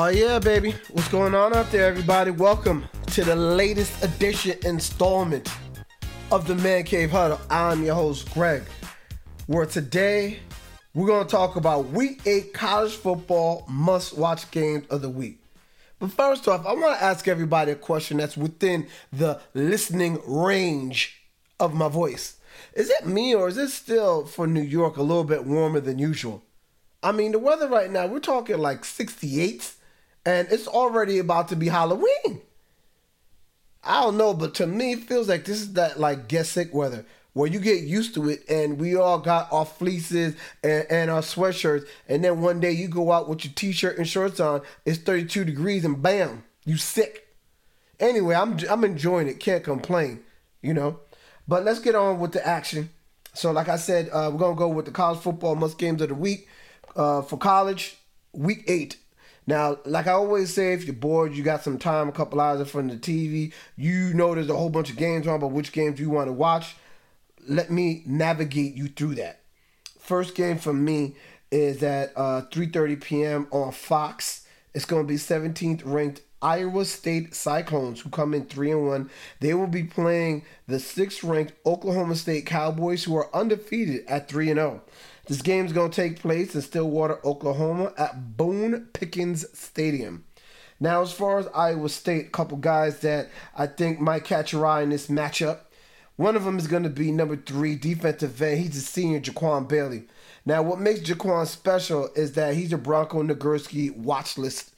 Oh yeah, baby. What's going on out there, everybody? Welcome to the latest edition installment of the Man Cave Huddle. I'm your host, Greg. Where today we're gonna talk about week eight college football must-watch games of the week. But first off, I want to ask everybody a question that's within the listening range of my voice. Is it me or is it still for New York a little bit warmer than usual? I mean, the weather right now, we're talking like 68 and it's already about to be Halloween. I don't know, but to me, it feels like this is that like get sick weather where you get used to it and we all got our fleeces and, and our sweatshirts and then one day you go out with your t-shirt and shorts on it's 32 degrees and bam you sick. Anyway i'm i'm enjoying it can't complain you know. But let's get on with the action. So like i said uh, we're gonna go with the college football must games of the week uh, for college week eight now, like I always say, if you're bored, you got some time, a couple hours in front of the TV, you know there's a whole bunch of games on, but which games do you want to watch? let me navigate you through that. First game for me is at uh, 3:30 p.m. on Fox. It's going to be 17th ranked Iowa State Cyclones, who come in three and one. They will be playing the sixth ranked Oklahoma State Cowboys, who are undefeated at three and zero. This game is going to take place in Stillwater, Oklahoma, at Boone Pickens Stadium. Now, as far as Iowa State, a couple guys that I think might catch your eye in this matchup. One of them is going to be number three, defensive end. He's a senior, Jaquan Bailey. Now, what makes Jaquan special is that he's a Bronco Nagurski watch list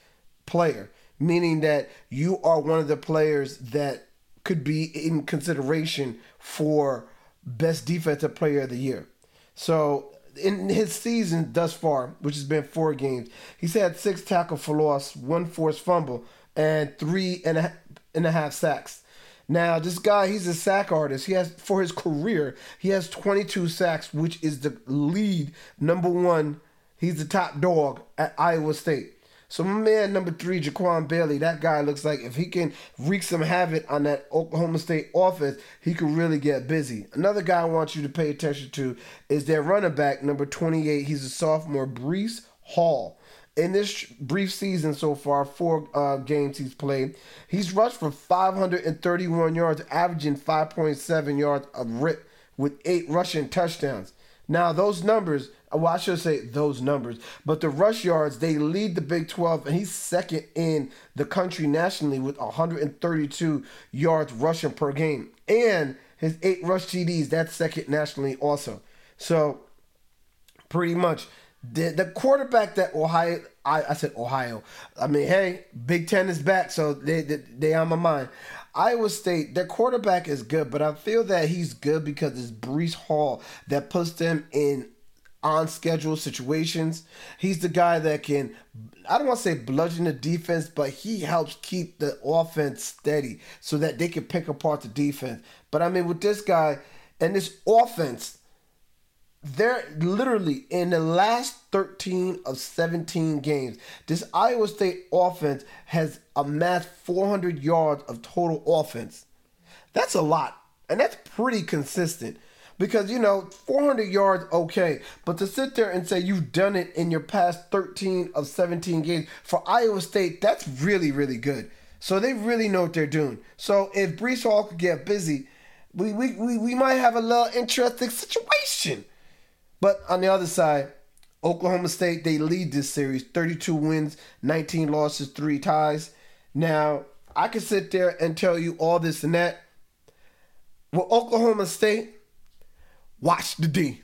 player, meaning that you are one of the players that could be in consideration for best defensive player of the year. So, in his season thus far, which has been four games, he's had six tackle for loss, one forced fumble, and three and a, and a half sacks. Now, this guy, he's a sack artist. He has for his career, he has 22 sacks, which is the lead number one. He's the top dog at Iowa State. So my man number three, Jaquan Bailey, that guy looks like if he can wreak some havoc on that Oklahoma State offense, he could really get busy. Another guy I want you to pay attention to is their running back, number 28. He's a sophomore, Breece Hall in this brief season so far, four uh, games he's played, he's rushed for 531 yards, averaging 5.7 yards a rip with eight rushing touchdowns. Now, those numbers, well, I should say those numbers, but the rush yards, they lead the Big 12, and he's second in the country nationally with 132 yards rushing per game. And his eight rush TDs, that's second nationally also. So, pretty much the, the quarterback that Ohio, I, I said Ohio. I mean, hey, Big Ten is back, so they, they they on my mind. Iowa State, their quarterback is good, but I feel that he's good because it's Breece Hall that puts them in on schedule situations. He's the guy that can, I don't want to say bludgeon the defense, but he helps keep the offense steady so that they can pick apart the defense. But I mean, with this guy and this offense, they're literally in the last 13 of 17 games. This Iowa State offense has amassed 400 yards of total offense. That's a lot, and that's pretty consistent. Because, you know, 400 yards, okay. But to sit there and say you've done it in your past 13 of 17 games for Iowa State, that's really, really good. So they really know what they're doing. So if Breece Hall could get busy, we, we, we, we might have a little interesting situation. But on the other side, Oklahoma State, they lead this series 32 wins, 19 losses, three ties. Now, I could sit there and tell you all this and that. With Oklahoma State, watch the D.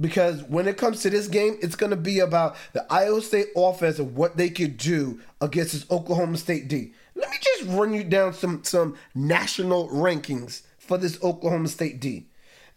Because when it comes to this game, it's going to be about the Iowa State offense and what they could do against this Oklahoma State D. Let me just run you down some, some national rankings for this Oklahoma State D.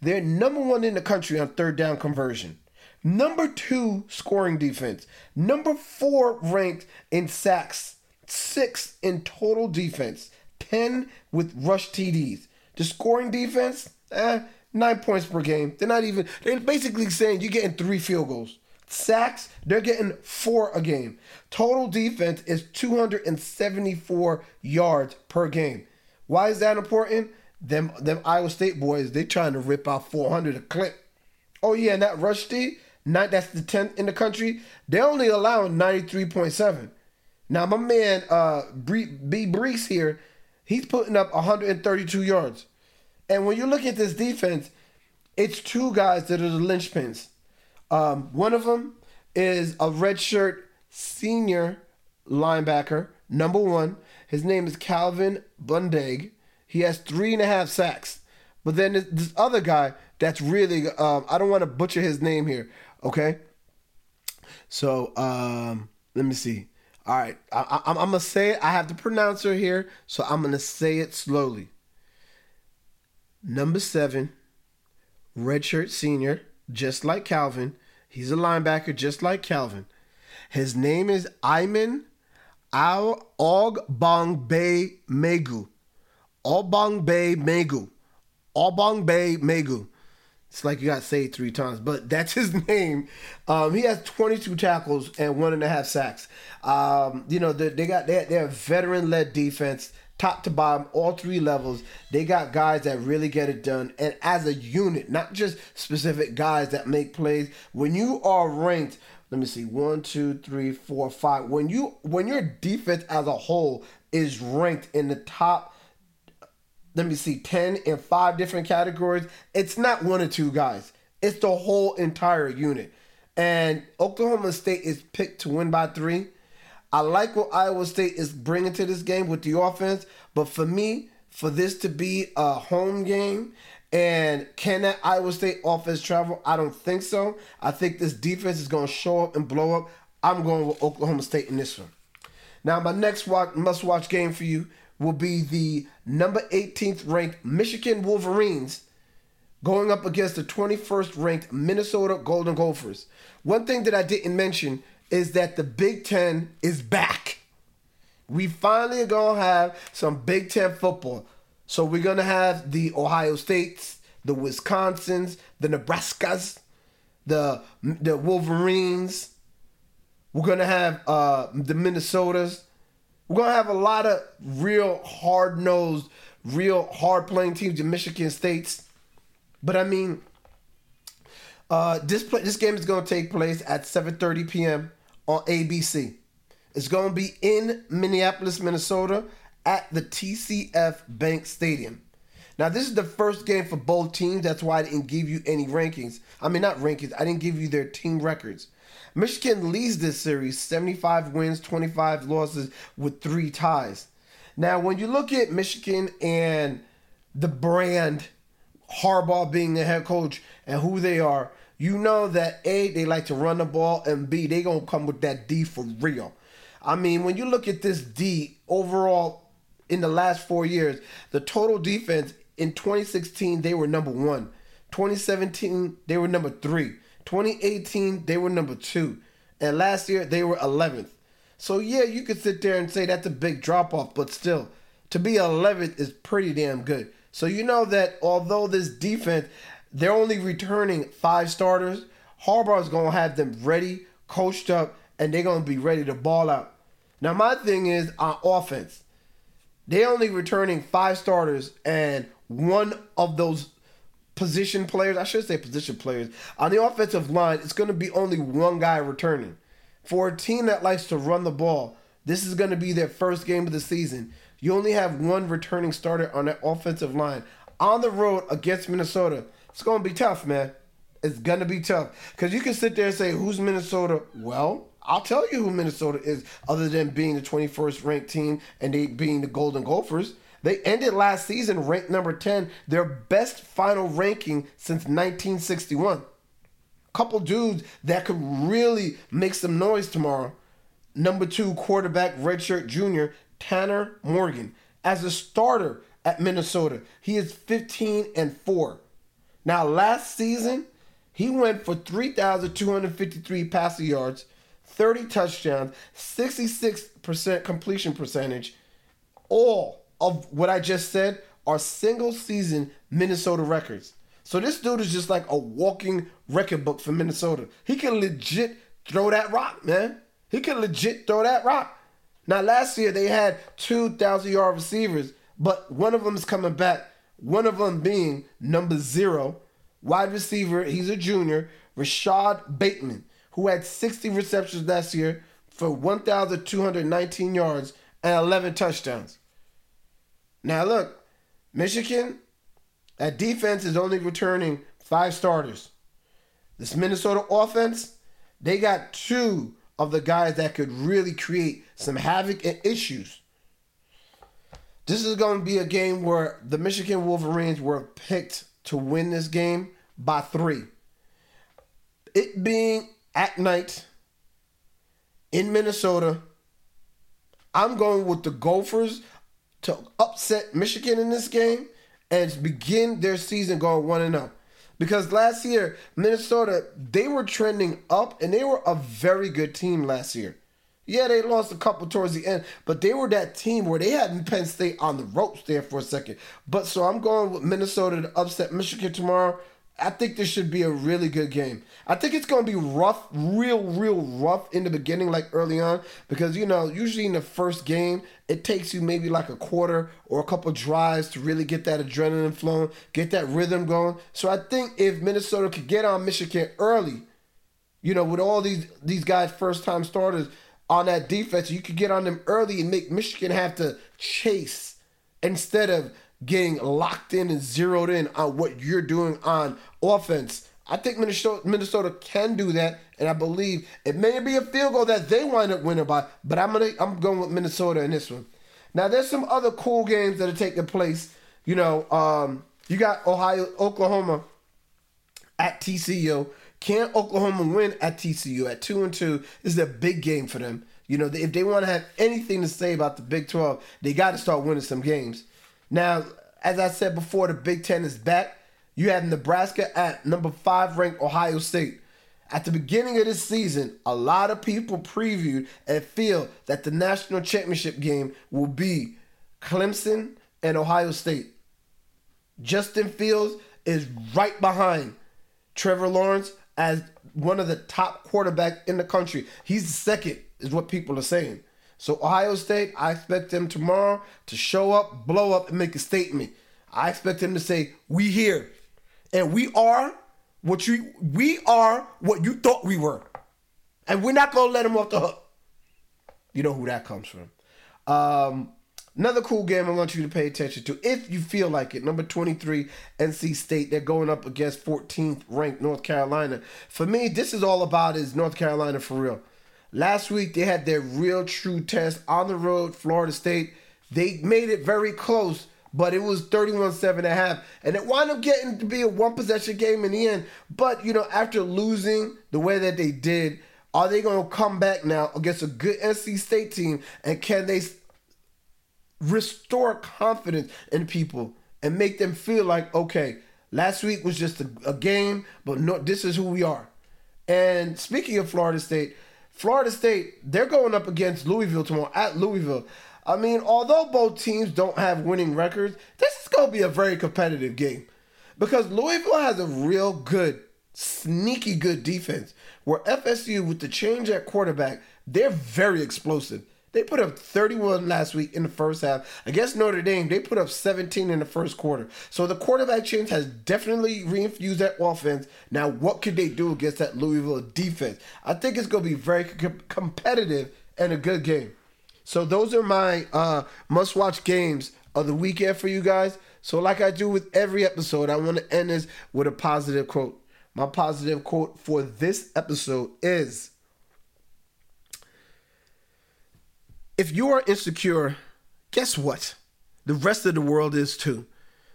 They're number one in the country on third down conversion. Number two scoring defense. Number four ranked in sacks. Six in total defense. Ten with rush TDs. The scoring defense, eh, nine points per game. They're not even, they're basically saying you're getting three field goals. Sacks, they're getting four a game. Total defense is 274 yards per game. Why is that important? Them them Iowa State boys, they trying to rip out 400 a clip. Oh yeah, and that rush D, not that's the 10th in the country. They only allowing 93.7. Now my man uh B Breece here, he's putting up 132 yards. And when you look at this defense, it's two guys that are the linchpins. Um, one of them is a redshirt senior linebacker, number one. His name is Calvin Bundage. He has three and a half sacks. But then this, other guy that's really, um, I don't want to butcher his name here, okay? So um, let me see. All right, I, am gonna say it. I have the pronouncer here, so I'm gonna say it slowly. Number seven, redshirt senior, just like Calvin. He's a linebacker, just like Calvin. His name is Iman Al Ogbongbemiga. Ogbongbemiga. Ogbong Bay Megu. It's like you got to say three times, but that's his name. Um, he has 22 tackles and one and a half sacks. Um, you know, they, they got they, they're veteran led defense, top to bottom, all three levels. They got guys that really get it done, and as a unit, not just specific guys that make plays. When you are ranked, let me see, one, two, three, four, five. When you when your defense as a whole is ranked in the top let me see, 10 in five different categories. It's not one or two guys, it's the whole entire unit. And Oklahoma State is picked to win by three. I like what Iowa State is bringing to this game with the offense, but for me, for this to be a home game, and can that Iowa State offense travel? I don't think so. I think this defense is going to show up and blow up. I'm going with Oklahoma State in this one. Now, my next watch, must watch game for you will be the number 18th ranked Michigan Wolverines going up against the 21st ranked Minnesota Golden Gophers. One thing that I didn't mention is that the Big Ten is back. We finally are going to have some Big Ten football. So we're going to have the Ohio States, the Wisconsins, the Nebraskas, the, the Wolverines. We're going to have uh, the Minnesotas. We're gonna have a lot of real hard nosed, real hard playing teams in Michigan States. But I mean, uh, this play, this game is gonna take place at 7:30 p.m. on ABC. It's gonna be in Minneapolis, Minnesota, at the TCF Bank Stadium. Now, this is the first game for both teams. That's why I didn't give you any rankings. I mean, not rankings. I didn't give you their team records. Michigan leads this series 75 wins, 25 losses with three ties. Now, when you look at Michigan and the brand, Harbaugh being the head coach, and who they are, you know that A, they like to run the ball, and B, they going to come with that D for real. I mean, when you look at this D overall in the last four years, the total defense in 2016, they were number one. 2017, they were number three. 2018, they were number two. And last year, they were 11th. So, yeah, you could sit there and say that's a big drop off, but still, to be 11th is pretty damn good. So, you know that although this defense, they're only returning five starters, Harbaugh's to have them ready, coached up, and they're to be ready to ball out. Now, my thing is on offense, they're only returning five starters, and one of those position players, I should say position players, on the offensive line, it's going to be only one guy returning. For a team that likes to run the ball, this is going to be their first game of the season. You only have one returning starter on that offensive line. On the road against Minnesota, it's going to be tough, man. It's going to be tough. Because you can sit there and say, who's Minnesota? Well, I'll tell you who Minnesota is, other than being the 21st ranked team and they being the Golden Gophers. They ended last season ranked number 10, their best final ranking since 1961. Couple dudes that could really make some noise tomorrow. Number two quarterback, redshirt junior, Tanner Morgan. As a starter at Minnesota, he is 15 and 4. Now, last season, he went for 3,253 passing yards, 30 touchdowns, 66% completion percentage, all of what I just said are single season Minnesota records. So this dude is just like a walking record book for Minnesota. He can legit throw that rock, man. He can legit throw that rock. Now last year they had 2,000 yard receivers, but one of them is coming back. One of them being number zero, wide receiver. He's a junior, Rashod Bateman, who had 60 receptions last year for 1,219 yards and 11 touchdowns. Now, look, Michigan, at defense, is only returning five starters. This Minnesota offense, they got two of the guys that could really create some havoc and issues. This is going to be a game where the Michigan Wolverines were picked to win this game by three. It being at night in Minnesota, I'm going with the Gophers to upset Michigan in this game and begin their season going 1 and 0. Because last year, Minnesota, they were trending up and they were a very good team last year. Yeah, they lost a couple towards the end, but they were that team where they had Penn State on the ropes there for a second. But so I'm going with Minnesota to upset Michigan tomorrow. I think this should be a really good game. I think it's going to be rough, real, real rough in the beginning, like early on, because you know, usually in the first game, it takes you maybe like a quarter or a couple drives to really get that adrenaline flowing, get that rhythm going. So I think if Minnesota could get on Michigan early, you know, with all these these guys first time starters on that defense, you could get on them early and make Michigan have to chase instead of getting locked in and zeroed in on what you're doing on offense. I think Minnesota, Minnesota can do that, and I believe it may be a field goal that they wind up winning by. But I'm gonna I'm going with Minnesota in this one. Now there's some other cool games that are taking place. You know, um, you got Ohio, Oklahoma at TCU. Can Oklahoma win at TCU at two and two? Is a big game for them. You know, if they want to have anything to say about the Big 12, they got to start winning some games. Now, as I said before, the Big Ten is back. You have Nebraska at number five ranked Ohio State. At the beginning of this season, a lot of people previewed and feel that the national championship game will be Clemson and Ohio State. Justin Fields is right behind Trevor Lawrence as one of the top quarterbacks in the country. He's the second, is what people are saying. So Ohio State, I expect them tomorrow to show up, blow up, and make a statement. I expect them to say, "We here, and we are what you we are what you thought we were, and we're not gonna let them off the hook." You know who that comes from. Um, another cool game I want you to pay attention to, if you feel like it. Number twenty-three, NC State. They're going up against 14th ranked North Carolina. For me, this is all about is North Carolina for real. Last week they had their real true test on the road, Florida State. They made it very close, but it was 31 7 and a half. And it wound up getting to be a one possession game in the end. But, you know, after losing the way that they did, are they going to come back now against a good NC State team? And can they restore confidence in people and make them feel like, okay, last week was just a, a game, but no, this is who we are. And speaking of Florida State, Florida State, they're going up against Louisville tomorrow at Louisville. I mean, although both teams don't have winning records, this is going to be a very competitive game because Louisville has a real good, sneaky good defense. Where FSU, with the change at quarterback, they're very explosive. They put up 31 last week in the first half. Against Notre Dame, they put up 17 in the first quarter. So the quarterback change has definitely reinfused that offense. Now, what could they do against that Louisville defense? I think it's going to be very com- competitive and a good game. So those are my uh, must-watch games of the weekend for you guys. So like I do with every episode, I want to end this with a positive quote. My positive quote for this episode is If you are insecure, guess what? The rest of the world is too.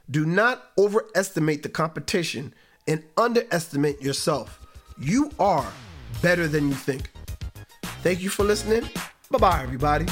Do not overestimate the competition and underestimate yourself. You are better than you think. Thank you for listening. Bye bye, everybody.